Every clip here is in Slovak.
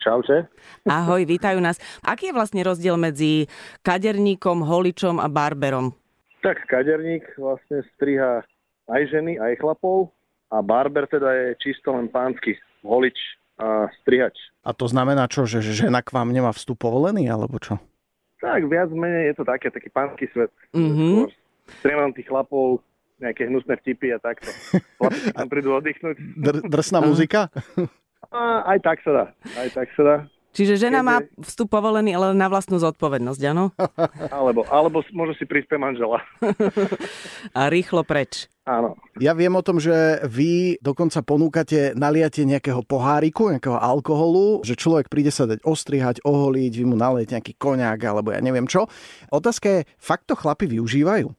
Čaute. Ahoj, vítajú nás. Aký je vlastne rozdiel medzi kaderníkom, holičom a barberom? Tak kaderník vlastne striha aj ženy, aj chlapov a barber teda je čisto len pánsky holič a strihač. A to znamená čo, že žena k vám nemá vstup povolený, alebo čo? Tak viac menej je to také, taký pánsky svet. Mhm. Strieľam tých chlapov, nejaké hnusné vtipy a takto. Chlapi tam prídu oddychnúť. Dr- drsná muzika? A aj tak sa dá. Aj tak sa dá. Čiže žena má vstup povolený, ale na vlastnú zodpovednosť, áno? Alebo, alebo môže si prísť pre manžela. A rýchlo preč. Áno. Ja viem o tom, že vy dokonca ponúkate, naliate nejakého poháriku, nejakého alkoholu, že človek príde sa dať ostrihať, oholiť, vy mu nalejete nejaký koňák alebo ja neviem čo. Otázka je, fakt to chlapi využívajú?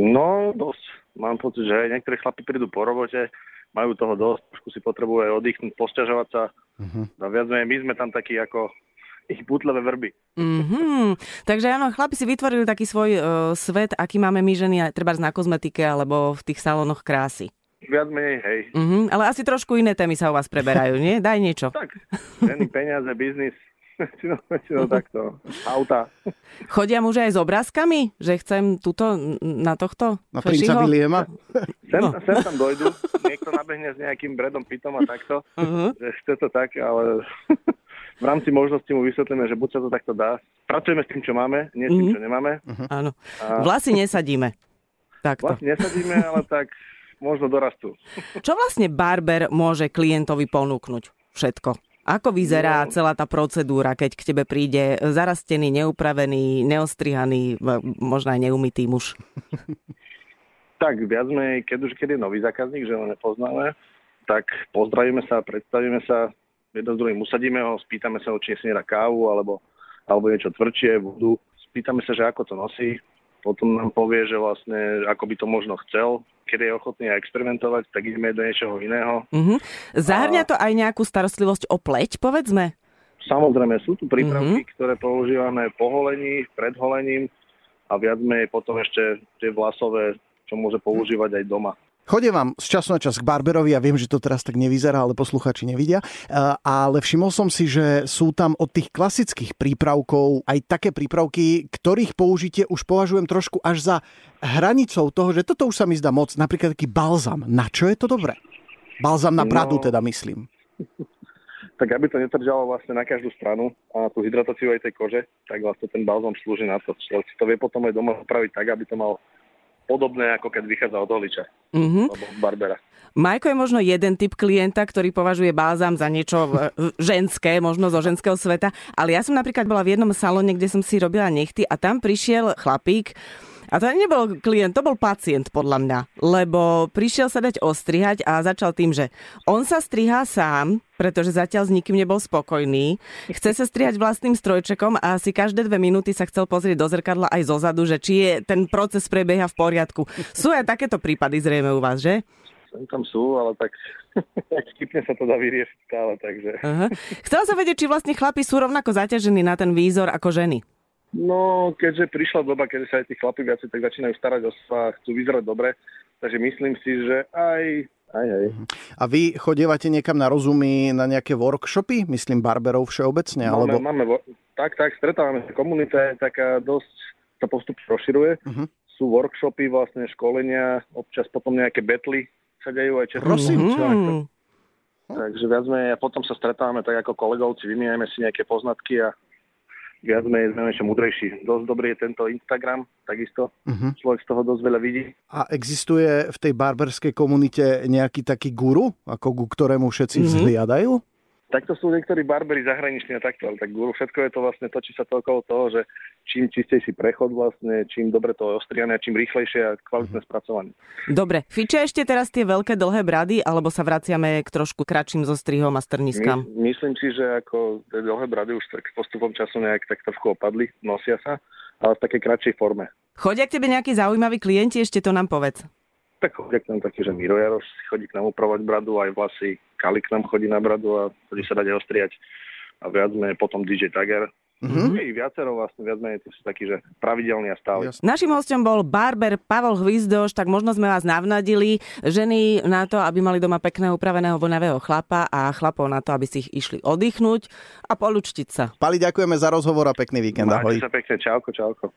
No, dosť. Mám pocit, že aj niektorí chlapi prídu po robote, majú toho dosť, trošku si potrebujú aj oddychnúť, posťažovať sa. Uh-huh. A viac menej my sme tam takí ako ich butlevé verby. Mhm. Takže áno, chlapi si vytvorili taký svoj uh, svet, aký máme my ženy, treba na kozmetike alebo v tých salónoch krásy. Viac menej, hej. Mhm. Ale asi trošku iné témy sa u vás preberajú, nie? Daj niečo. Tak, ženy, peniaze, biznis, väčšinou, väčšinou takto. Auta. Chodia muži aj s obrázkami, že chcem tuto na tohto? Na princa? Williama? Sem, No. sem tam dojdu, niekto nabehne s nejakým Bredom Pittom a takto, Mhm. že chce to tak, ale v rámci možnosti mu vysvetlíme, že buď sa to takto dá. Pracujeme s tým, čo máme, nie s tým, Mhm. čo nemáme. Áno. A- Vlasy nesadíme. Takto. Vlastne nesadíme, ale tak možno dorastú. Čo vlastne barber môže klientovi ponúknuť? Všetko. Ako vyzerá No. celá tá procedúra, keď k tebe príde zarastený, neupravený, neostrihaný, v- možno aj neumytý muž? Tak viac menej, keď už keď je nový zákazník, že ho nepoznáme, tak pozdravíme sa, predstavíme sa, jedno s druhým usadíme ho, spýtame sa ho, či nedá kávu, alebo, alebo niečo tvrdšie, vodu. Spýtame sa, že ako to nosí, potom nám povie, že vlastne ako by to možno chcel, keď je ochotný experimentovať, tak ideme do niečoho iného. Mhm. Zahrňa to aj nejakú starostlivosť o pleť, povedzme? Samozrejme, sú tu prípravky, ktoré používame po holení, pred holením a viac menej potom ešte tie vlasové, čo môže používať aj doma. Chodím vám z času na čas k barberovi, ja viem, že to teraz tak nevyzerá, ale posluchači nevidia. Eh, Ale všimol som si, že sú tam od tých klasických prípravkov aj také prípravky, ktorých použitie už považujem trošku až za hranicou toho, že toto už sa mi zdá moc. Napríklad taký balzam. Na čo je to dobré? Balzam na bradu No. teda myslím. Tak aby to netržalo vlastne na každú stranu a tú hydratáciu aj tej kože, tak vlastne ten balzam slúži na to. Človek si to vie potom aj doma upraviť tak, aby to mal podobné, ako keď vychádza od holiča Mhm. alebo od barbera. Majko je možno jeden typ klienta, ktorý považuje bálzam za niečo e, ženské, možno zo ženského sveta, ale ja som napríklad bola v jednom salóne, kde som si robila nechty a tam prišiel chlapík, a to nebol klient, to bol pacient podľa mňa, lebo prišiel sa dať ostrihať a začal tým, že on sa strihá sám, pretože zatiaľ s nikým nebol spokojný, chce sa strihať vlastným strojčekom a asi každé dve minúty sa chcel pozrieť do zrkadla aj zo zadu, že či je ten proces prebieha v poriadku. Sú aj takéto prípady zrejme u vás, že? Sem tam sú, ale tak tak vtipne sa to dá vyriešiť stále, takže... Aha. Chcela sa vedieť, či vlastne chlapi sú rovnako zaťažení na ten výzor ako ženy. No, keďže prišla doba, kedy sa aj tí chlapi viacej tak začínajú starať o seba a chcú vyzerať dobre, takže myslím si, že aj... Aj, aj. A vy chodievate niekam na rozumy, na nejaké workshopy? Myslím barberov všeobecne? Máme, Alebo... máme, tak, tak, stretávame sa. Komunita je taká dosť, sa postupne rozširuje. Mhm. Sú workshopy, vlastne školenia, občas potom nejaké betly sa dejú aj často. Prosím, čo? Mhm. Takže viac menej, a potom sa stretávame tak ako kolegovci, vymieňame si nejaké poznatky a viac menej sme ešte múdrejší. Dosť dobrý je tento Instagram, takisto. Mhm. Človek z toho dosť veľa vidí. A existuje v tej barberskej komunite nejaký taký guru, ako ku ktorému všetci Mhm. vzhliadajú? Takto sú niektorí barberi zahraniční a takto, ale tak guru, všetko je to vlastne točí sa to okolo toho, že čím čistejší prechod vlastne, čím dobre to je ostriané, čím rýchlejšie a kvalitné spracovanie. Dobre, fičia ešte teraz tie veľké dlhé brady, alebo sa vraciame k trošku kratším zostrihom a strniskám? My, myslím si, že ako tie dlhé brady už tak postupom času nejak tak trošku opadli, nosia sa, ale v takej kratšej forme. Chodia k tebe nejakí zaujímaví klienti, ešte to nám povedz. Tak chodia k nám taký, že Miro Jaroš chodí k nám upravovať bradu, aj vlasy, Kali k nám chodí na bradu a chodí sa dať ostriať. A viac sme potom DJ Tiger, Mm-hmm. Je ich viacero vlastne, viac menej, to sú takí, že pravidelní a stále. Jasne. Našim hostom bol barber Pavol Hvizdoš, tak možno sme vás navnadili. Ženy na to, aby mali doma pekného upraveného vonavého chlapa a chlapov na to, aby si ich išli oddychnúť a polučtiť sa. Pali, ďakujeme za rozhovor a pekný víkend. Máte Ahoj. sa pekne, čauko, čauko.